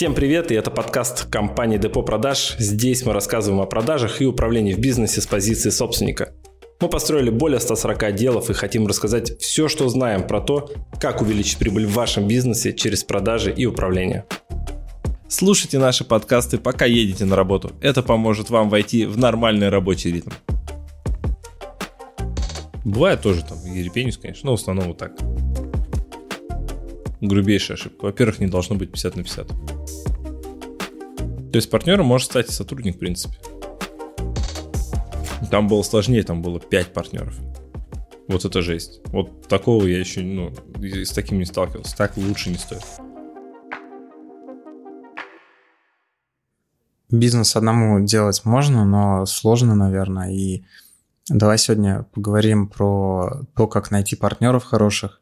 Всем привет, и это подкаст компании Депо Продаж. Здесь мы рассказываем о продажах и управлении в бизнесе с позиции собственника. Мы построили более 140 отделов и хотим рассказать все, что знаем про то, как увеличить прибыль в вашем бизнесе через продажи и управление. Слушайте наши подкасты, пока едете на работу. Это поможет вам войти в нормальный рабочий ритм. Бывает тоже там, ерепенюсь, конечно, но в основном вот так. Грубейшая ошибка. Во-первых, не должно быть 50 на 50. То есть партнером может стать сотрудник, в принципе. Там было сложнее, там было 5 партнеров. Вот это жесть. Вот такого я еще, ну, с таким не сталкивался. Так лучше не стоит. Бизнес одному делать можно, но сложно, наверное. И давай сегодня поговорим про то, как найти партнеров хороших.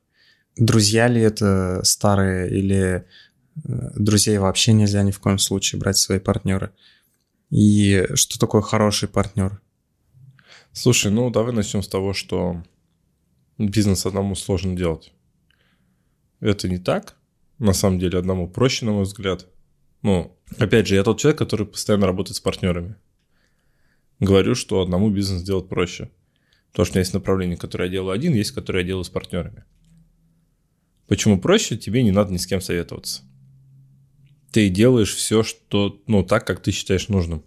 Друзья ли это старые или друзей вообще нельзя ни в коем случае брать свои партнеры. И что такое хороший партнер? Слушай, ну давай начнем с того, что бизнес одному сложно делать. Это не так. На самом деле, одному проще, на мой взгляд. Ну, опять же, я тот человек, который постоянно работает с партнерами. Говорю, что одному бизнес делать проще. Потому что у меня есть направление, которое я делаю один, есть, которое я делаю с партнерами. Почему проще? Тебе не надо ни с кем советоваться ты делаешь все, что, ну, так, как ты считаешь нужным.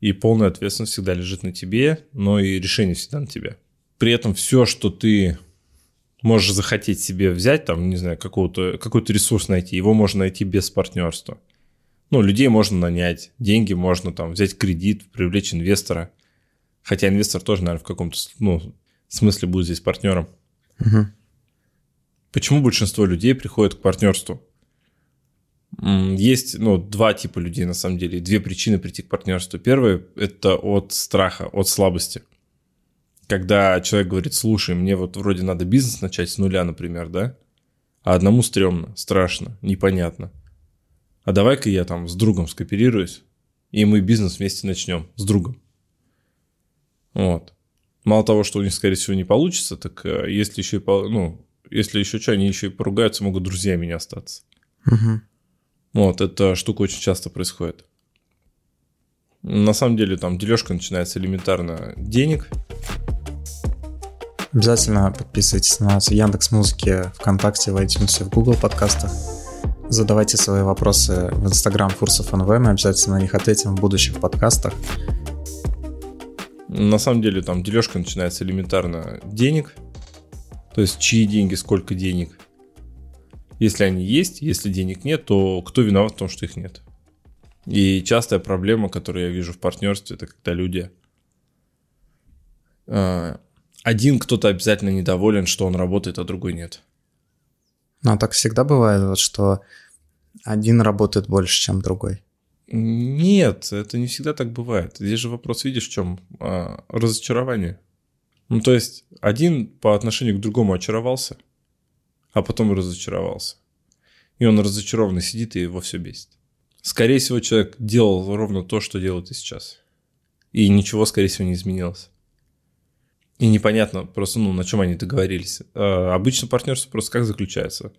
И полная ответственность всегда лежит на тебе, но и решение всегда на тебе. При этом все, что ты можешь захотеть себе взять, там, не знаю, какого-то, какой-то ресурс найти, его можно найти без партнерства. Ну, людей можно нанять, деньги можно там взять кредит, привлечь инвестора. Хотя инвестор тоже, наверное, в каком-то ну, смысле будет здесь партнером. Угу. Почему большинство людей приходят к партнерству? Есть ну, два типа людей, на самом деле, две причины прийти к партнерству. Первое – это от страха, от слабости. Когда человек говорит, слушай, мне вот вроде надо бизнес начать с нуля, например, да? А одному стрёмно, страшно, непонятно. А давай-ка я там с другом скооперируюсь, и мы бизнес вместе начнем с другом. Вот. Мало того, что у них, скорее всего, не получится, так э, если еще и, ну, если еще что, они еще и поругаются, могут друзьями не остаться. Угу. Вот, эта штука очень часто происходит. На самом деле там дележка начинается элементарно денег. Обязательно подписывайтесь на нас в Яндекс Музыке, ВКонтакте, в iTunes, в Google подкастах. Задавайте свои вопросы в Instagram Фурсов НВ, мы обязательно на них ответим в будущих подкастах. На самом деле там дележка начинается элементарно денег, то есть чьи деньги, сколько денег – если они есть, если денег нет, то кто виноват в том, что их нет? И частая проблема, которую я вижу в партнерстве, это когда люди... Э, один кто-то обязательно недоволен, что он работает, а другой нет. Ну, а так всегда бывает, вот, что один работает больше, чем другой. Нет, это не всегда так бывает. Здесь же вопрос, видишь, в чем? А, разочарование. Ну, то есть, один по отношению к другому очаровался – а потом разочаровался. И он разочарованный сидит и его все бесит. Скорее всего, человек делал ровно то, что делает и сейчас. И ничего, скорее всего, не изменилось. И непонятно просто, ну, на чем они договорились. А, обычно партнерство просто как заключается?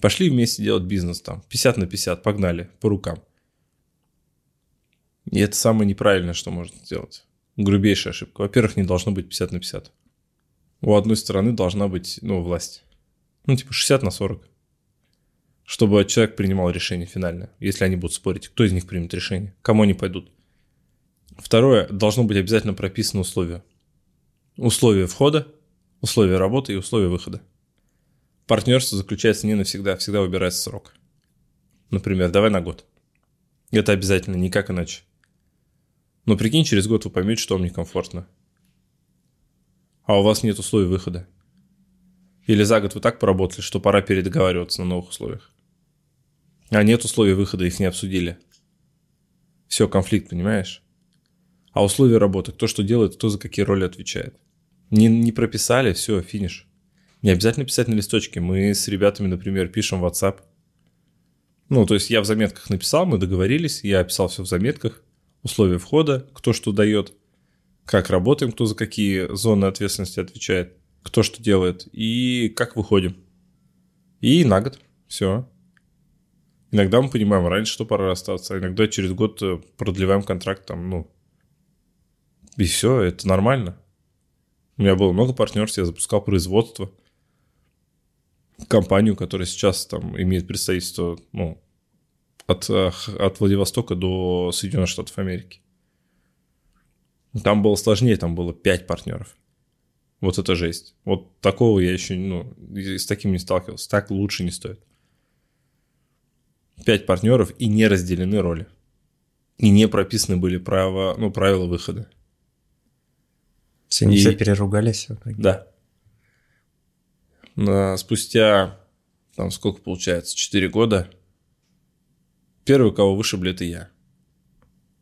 Пошли вместе делать бизнес там, 50 на 50, погнали, по рукам. И это самое неправильное, что можно сделать. Грубейшая ошибка. Во-первых, не должно быть 50 на 50. У одной стороны должна быть, ну, власть. Ну, типа 60 на 40. Чтобы человек принимал решение финальное, если они будут спорить. Кто из них примет решение? Кому они пойдут? Второе, должно быть обязательно прописано условие. Условия входа, условия работы и условия выхода. Партнерство заключается не навсегда, всегда выбирается срок. Например, давай на год. Это обязательно, никак иначе. Но прикинь, через год вы поймете, что вам некомфортно. А у вас нет условий выхода. Или за год вы так поработали, что пора передоговариваться на новых условиях. А нет условий выхода, их не обсудили. Все, конфликт, понимаешь? А условия работы, кто что делает, кто за какие роли отвечает. Не, не прописали, все, финиш. Не обязательно писать на листочке. Мы с ребятами, например, пишем в WhatsApp. Ну, то есть я в заметках написал, мы договорились, я описал все в заметках. Условия входа, кто что дает, как работаем, кто за какие зоны ответственности отвечает кто что делает и как выходим. И на год. Все. Иногда мы понимаем раньше, что пора расстаться, а иногда через год э, продлеваем контракт там, ну, и все, это нормально. У меня было много партнерств, я запускал производство, компанию, которая сейчас там имеет представительство, ну, от, от Владивостока до Соединенных Штатов Америки. Там было сложнее, там было 5 партнеров. Вот это жесть. Вот такого я еще, ну, с таким не сталкивался. Так лучше не стоит. Пять партнеров и не разделены роли. И не прописаны были права, ну, правила выхода. Все и... все переругались? Да. Но спустя, там сколько получается, 4 года, первый, кого вышибли, это я.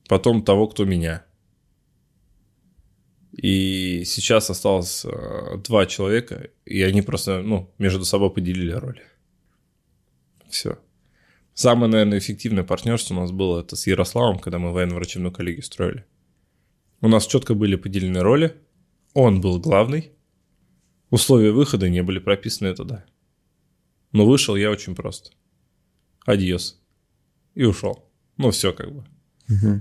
Потом того, кто меня. И сейчас осталось э, два человека, и они просто, ну, между собой поделили роли. Все. Самое, наверное, эффективное партнерство у нас было это с Ярославом, когда мы военно-врачебную коллегию строили. У нас четко были поделены роли. Он был главный. Условия выхода не были прописаны, это да. Но вышел я очень просто. Адьос. И ушел. Ну, все как бы. Угу.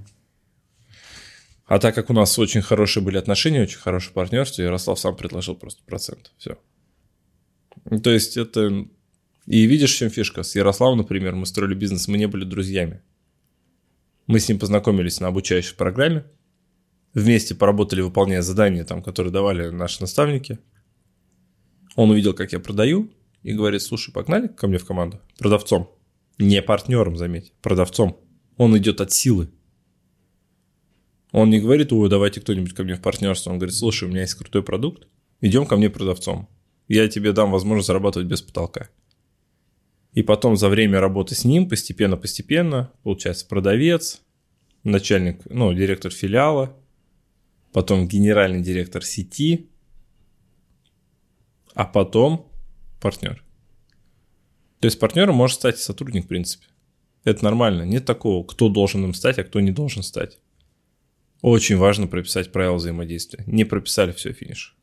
А так как у нас очень хорошие были отношения, очень хорошее партнерство, Ярослав сам предложил просто процент. Все. То есть это... И видишь, чем фишка? С Ярославом, например, мы строили бизнес, мы не были друзьями. Мы с ним познакомились на обучающей программе, вместе поработали, выполняя задания, там, которые давали наши наставники. Он увидел, как я продаю, и говорит, слушай, погнали ко мне в команду продавцом. Не партнером, заметь, продавцом. Он идет от силы. Он не говорит, ой, давайте кто-нибудь ко мне в партнерство. Он говорит, слушай, у меня есть крутой продукт, идем ко мне продавцом. Я тебе дам возможность зарабатывать без потолка. И потом за время работы с ним постепенно-постепенно, получается, продавец, начальник, ну, директор филиала, потом генеральный директор сети, а потом партнер. То есть партнером может стать сотрудник, в принципе. Это нормально. Нет такого, кто должен им стать, а кто не должен стать. Очень важно прописать правила взаимодействия. Не прописали, все, финиш.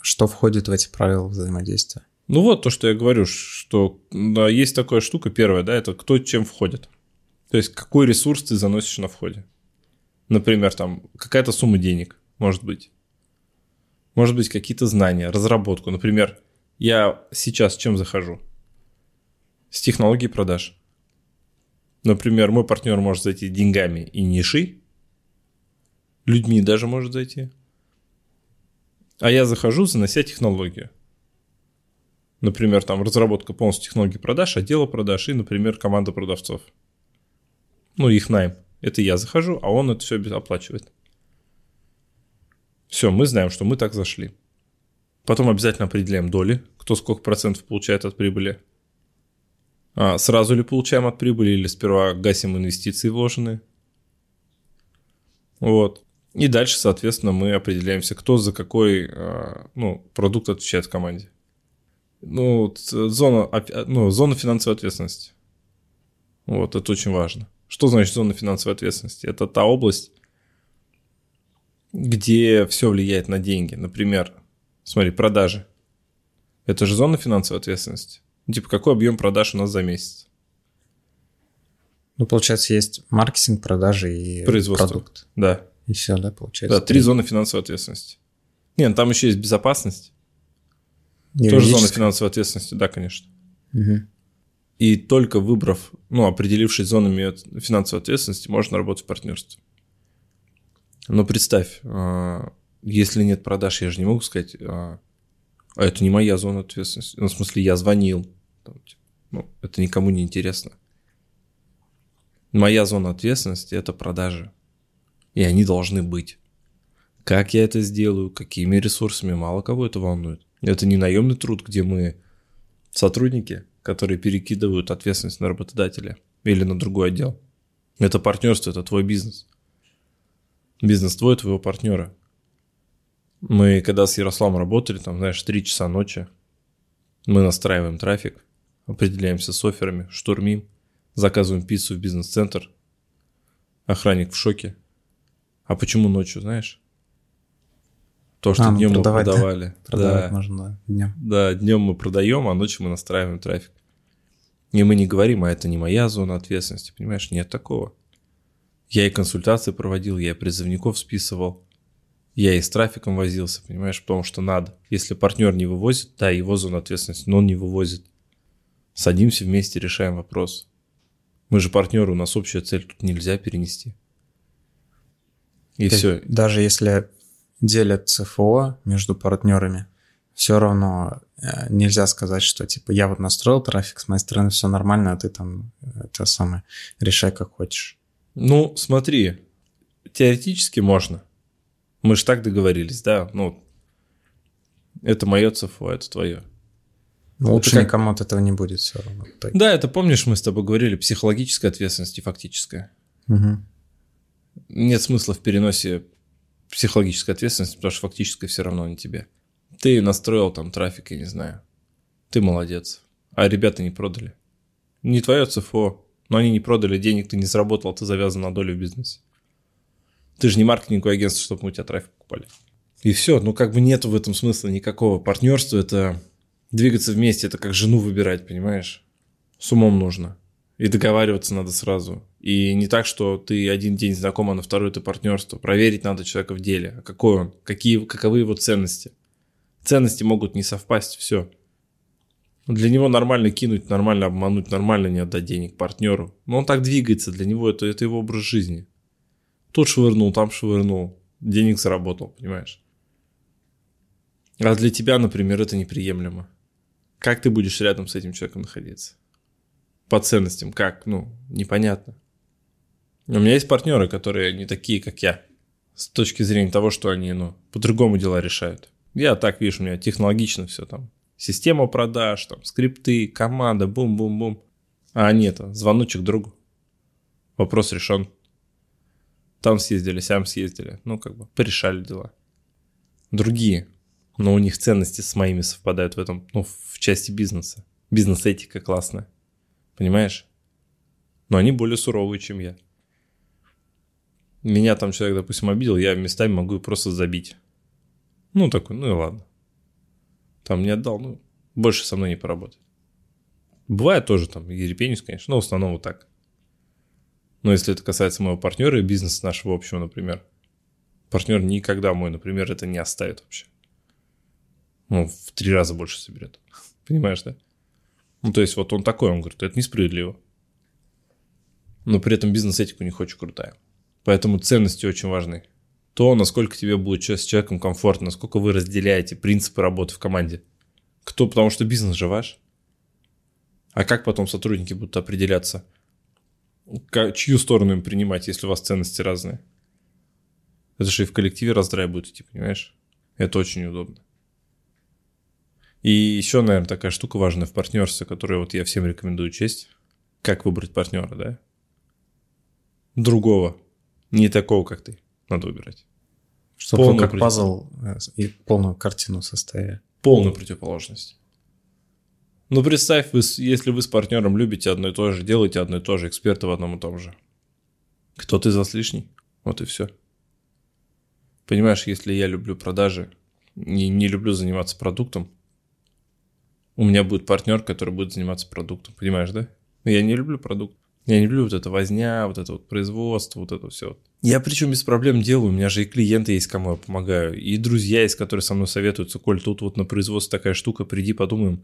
Что входит в эти правила взаимодействия? Ну вот то, что я говорю, что да, есть такая штука, первая, да, это кто чем входит. То есть какой ресурс ты заносишь на входе. Например, там какая-то сумма денег, может быть. Может быть, какие-то знания, разработку. Например, я сейчас чем захожу? С технологией продаж. Например, мой партнер может зайти деньгами и нишей, людьми даже может зайти. А я захожу, занося технологию. Например, там разработка полностью технологии продаж, отдела продаж и, например, команда продавцов. Ну, их найм. Это я захожу, а он это все оплачивает. Все, мы знаем, что мы так зашли. Потом обязательно определяем доли, кто сколько процентов получает от прибыли. А, сразу ли получаем от прибыли или сперва гасим инвестиции вложенные? Вот. И дальше, соответственно, мы определяемся, кто за какой а, ну, продукт отвечает в команде. Ну, зона, ну, зона финансовой ответственности. Вот, это очень важно. Что значит зона финансовой ответственности? Это та область, где все влияет на деньги. Например, смотри, продажи. Это же зона финансовой ответственности. Ну, типа, какой объем продаж у нас за месяц? Ну, получается, есть маркетинг, продажи и Производство. продукт. Да. И все, да, получается. Да, три зоны финансовой ответственности. Нет, ну, там еще есть безопасность. Тоже зона финансовой ответственности, да, конечно. Угу. И только выбрав, ну, определившись зонами финансовой ответственности, можно работать в партнерстве. Но представь, а, если нет продаж, я же не могу сказать, а, а это не моя зона ответственности. Ну, в смысле, я звонил. Там, типа, ну, это никому не интересно. Моя зона ответственности – это продажи. И они должны быть. Как я это сделаю, какими ресурсами, мало кого это волнует. Это не наемный труд, где мы сотрудники, которые перекидывают ответственность на работодателя или на другой отдел. Это партнерство, это твой бизнес. Бизнес твой, твоего партнера. Мы когда с Ярославом работали, там, знаешь, 3 часа ночи, мы настраиваем трафик, определяемся с офферами, штурмим, заказываем пиццу в бизнес-центр. Охранник в шоке. А почему ночью, знаешь? То, что а, ну, днем мы продавали. Да? Продавать да. можно, да, днем. Да, днем мы продаем, а ночью мы настраиваем трафик. И мы не говорим, а это не моя зона ответственности, понимаешь? Нет такого. Я и консультации проводил, я и призывников списывал, я и с трафиком возился, понимаешь, потому что надо. Если партнер не вывозит, да, его зона ответственности, но он не вывозит. Садимся вместе, решаем вопрос. Мы же партнеры, у нас общая цель, тут нельзя перенести. И То все. Даже если делят ЦФО между партнерами, все равно э, нельзя сказать, что типа я вот настроил трафик, с моей стороны все нормально, а ты там это самое решай как хочешь. Ну, смотри, теоретически можно. Мы же так договорились, да? Ну, это мое ЦФО, это твое. Ну, лучше как... никому от этого не будет все равно. Так. Да, это помнишь, мы с тобой говорили, психологическая ответственность и фактическая. Угу. Нет смысла в переносе психологической ответственности, потому что фактическая все равно не тебе. Ты настроил там трафик, я не знаю. Ты молодец. А ребята не продали. Не твое ЦФО, но они не продали, денег ты не заработал, ты завязан на долю в бизнесе. Ты же не маркетинговое агентство, чтобы мы у тебя трафик покупали. И все, ну как бы нет в этом смысла никакого. Партнерства это двигаться вместе, это как жену выбирать, понимаешь? С умом нужно. И договариваться надо сразу. И не так, что ты один день знаком, а на второй ты партнерство. Проверить надо человека в деле. А какой он? Какие, каковы его ценности? Ценности могут не совпасть, все. Для него нормально кинуть, нормально обмануть, нормально не отдать денег партнеру. Но он так двигается, для него это, это его образ жизни. Тут швырнул, там швырнул, денег заработал, понимаешь? А для тебя, например, это неприемлемо. Как ты будешь рядом с этим человеком находиться? По ценностям, как? Ну, непонятно. У меня есть партнеры, которые не такие, как я. С точки зрения того, что они, ну, по-другому дела решают. Я так, видишь, у меня технологично все там. Система продаж, там, скрипты, команда, бум-бум-бум. А они это, звоночек другу. Вопрос решен. Там съездили, сям съездили. Ну, как бы, порешали дела. Другие. Но у них ценности с моими совпадают в этом, ну, в части бизнеса. Бизнес-этика классная. Понимаешь? Но они более суровые, чем я. Меня там человек, допустим, обидел, я местами могу просто забить. Ну, такой, ну и ладно. Там не отдал, ну, больше со мной не поработает. Бывает тоже там, ерепенюсь, конечно, но в основном вот так. Но если это касается моего партнера и бизнеса нашего общего, например, партнер никогда мой, например, это не оставит вообще. Ну, в три раза больше соберет. Понимаешь, да? Ну, то есть вот он такой, он говорит, это несправедливо. Но при этом бизнес-этика у них очень крутая. Поэтому ценности очень важны то, насколько тебе будет с человеком комфортно, насколько вы разделяете принципы работы в команде. Кто, потому что бизнес же ваш. А как потом сотрудники будут определяться, чью сторону им принимать, если у вас ценности разные? Это же и в коллективе раздрай будет идти, понимаешь? Это очень удобно. И еще, наверное, такая штука важная в партнерстве, которую вот я всем рекомендую честь. Как выбрать партнера, да? Другого. Не такого, как ты надо выбирать. Чтобы полную как пазл э, и полную картину составили. Полную противоположность. Ну, представь, вы, если вы с партнером любите одно и то же, делаете одно и то же, эксперты в одном и том же. Кто ты за лишний? Вот и все. Понимаешь, если я люблю продажи, не, не люблю заниматься продуктом, у меня будет партнер, который будет заниматься продуктом. Понимаешь, да? Я не люблю продукт. Я не люблю вот это возня, вот это вот производство, вот это все. Я причем без проблем делаю, у меня же и клиенты есть, кому я помогаю, и друзья есть, которые со мной советуются, Коль, тут вот на производство такая штука, приди подумаем.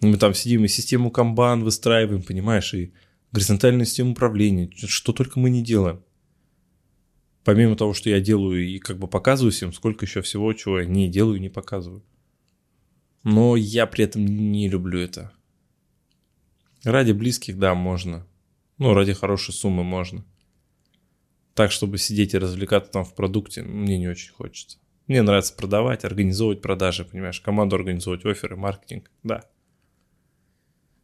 Мы там сидим и систему камбан выстраиваем, понимаешь, и горизонтальную систему управления, что только мы не делаем. Помимо того, что я делаю и как бы показываю всем, сколько еще всего, чего я не делаю и не показываю. Но я при этом не люблю это. Ради близких, да, можно. Ну, ради хорошей суммы можно. Так, чтобы сидеть и развлекаться там в продукте, мне не очень хочется. Мне нравится продавать, организовывать продажи, понимаешь, команду организовывать, оферы, маркетинг, да.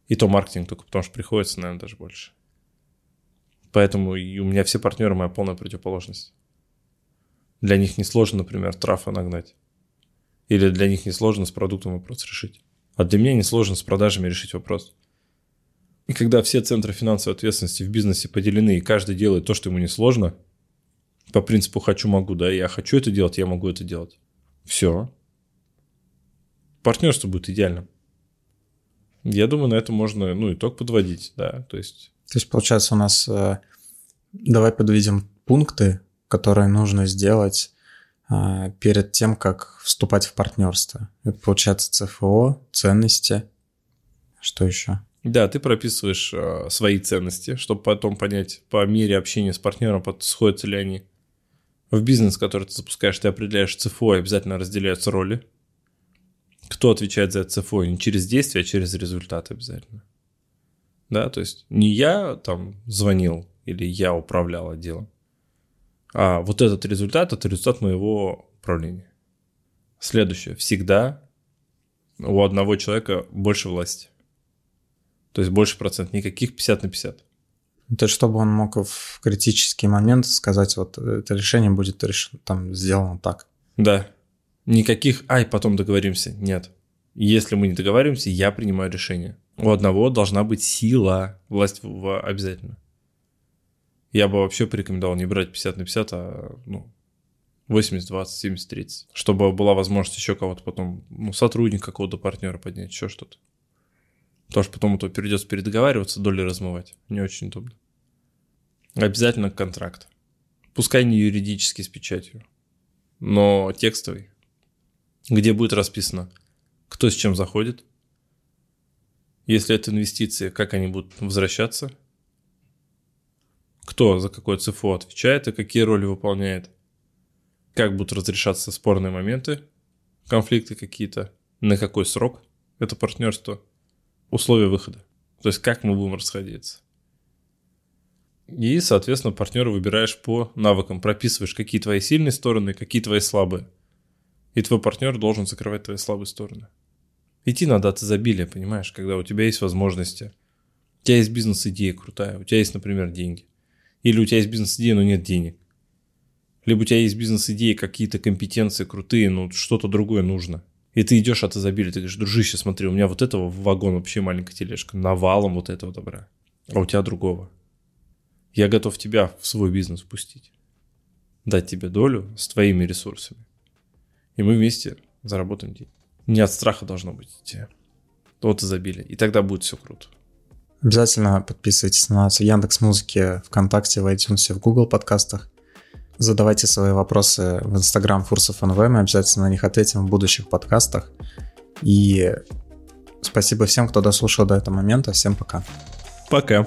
И то маркетинг только потому, что приходится, наверное, даже больше. Поэтому и у меня все партнеры моя полная противоположность. Для них несложно, например, трафа нагнать. Или для них несложно с продуктом вопрос решить. А для меня несложно с продажами решить вопрос. И когда все центры финансовой ответственности в бизнесе поделены, и каждый делает то, что ему не сложно, по принципу «хочу, могу», да, я хочу это делать, я могу это делать. Все. Партнерство будет идеальным. Я думаю, на это можно, ну, итог подводить, да, то есть... То есть, получается, у нас... Э, давай подведем пункты, которые нужно сделать э, перед тем, как вступать в партнерство. Это, получается, ЦФО, ценности. Что еще? Да, ты прописываешь э, свои ценности, чтобы потом понять по мере общения с партнером, сходятся ли они. В бизнес, который ты запускаешь, ты определяешь ЦФО, обязательно разделяются роли. Кто отвечает за ЦФО? Не через действие, а через результат обязательно. Да, то есть не я там звонил или я управлял отделом, а вот этот результат – это результат моего управления. Следующее. Всегда у одного человека больше власти. То есть больше процент, никаких 50 на 50. То есть, чтобы он мог в критический момент сказать, вот это решение будет решено, там сделано так. Да. Никаких, ай, потом договоримся. Нет. Если мы не договариваемся, я принимаю решение. У одного должна быть сила, власть в, обязательно. Я бы вообще порекомендовал не брать 50 на 50, а ну, 80, 20, 70, 30. Чтобы была возможность еще кого-то потом, ну, сотрудника какого-то партнера поднять, еще что-то. Потому что потом это придется передоговариваться, доли размывать. Не очень удобно. Обязательно контракт. Пускай не юридический с печатью, но текстовый, где будет расписано, кто с чем заходит, если это инвестиции, как они будут возвращаться, кто за какое ЦФО отвечает и какие роли выполняет, как будут разрешаться спорные моменты, конфликты какие-то, на какой срок это партнерство – условия выхода. То есть как мы будем расходиться. И, соответственно, партнера выбираешь по навыкам, прописываешь, какие твои сильные стороны, какие твои слабые. И твой партнер должен закрывать твои слабые стороны. Идти надо от изобилия, понимаешь, когда у тебя есть возможности. У тебя есть бизнес-идея крутая, у тебя есть, например, деньги. Или у тебя есть бизнес-идея, но нет денег. Либо у тебя есть бизнес-идеи, какие-то компетенции крутые, но что-то другое нужно – и ты идешь от изобилия, ты говоришь, дружище, смотри, у меня вот этого вагон вообще маленькая тележка, навалом вот этого добра, а у тебя другого. Я готов тебя в свой бизнес пустить, дать тебе долю с твоими ресурсами. И мы вместе заработаем деньги. Не от страха должно быть идти, от изобилия. И тогда будет все круто. Обязательно подписывайтесь на нас в Яндекс Музыке, ВКонтакте, в iTunes, в Google подкастах. Задавайте свои вопросы в Инстаграм Фурсов НВ, мы обязательно на них ответим в будущих подкастах. И спасибо всем, кто дослушал до этого момента. Всем пока. Пока.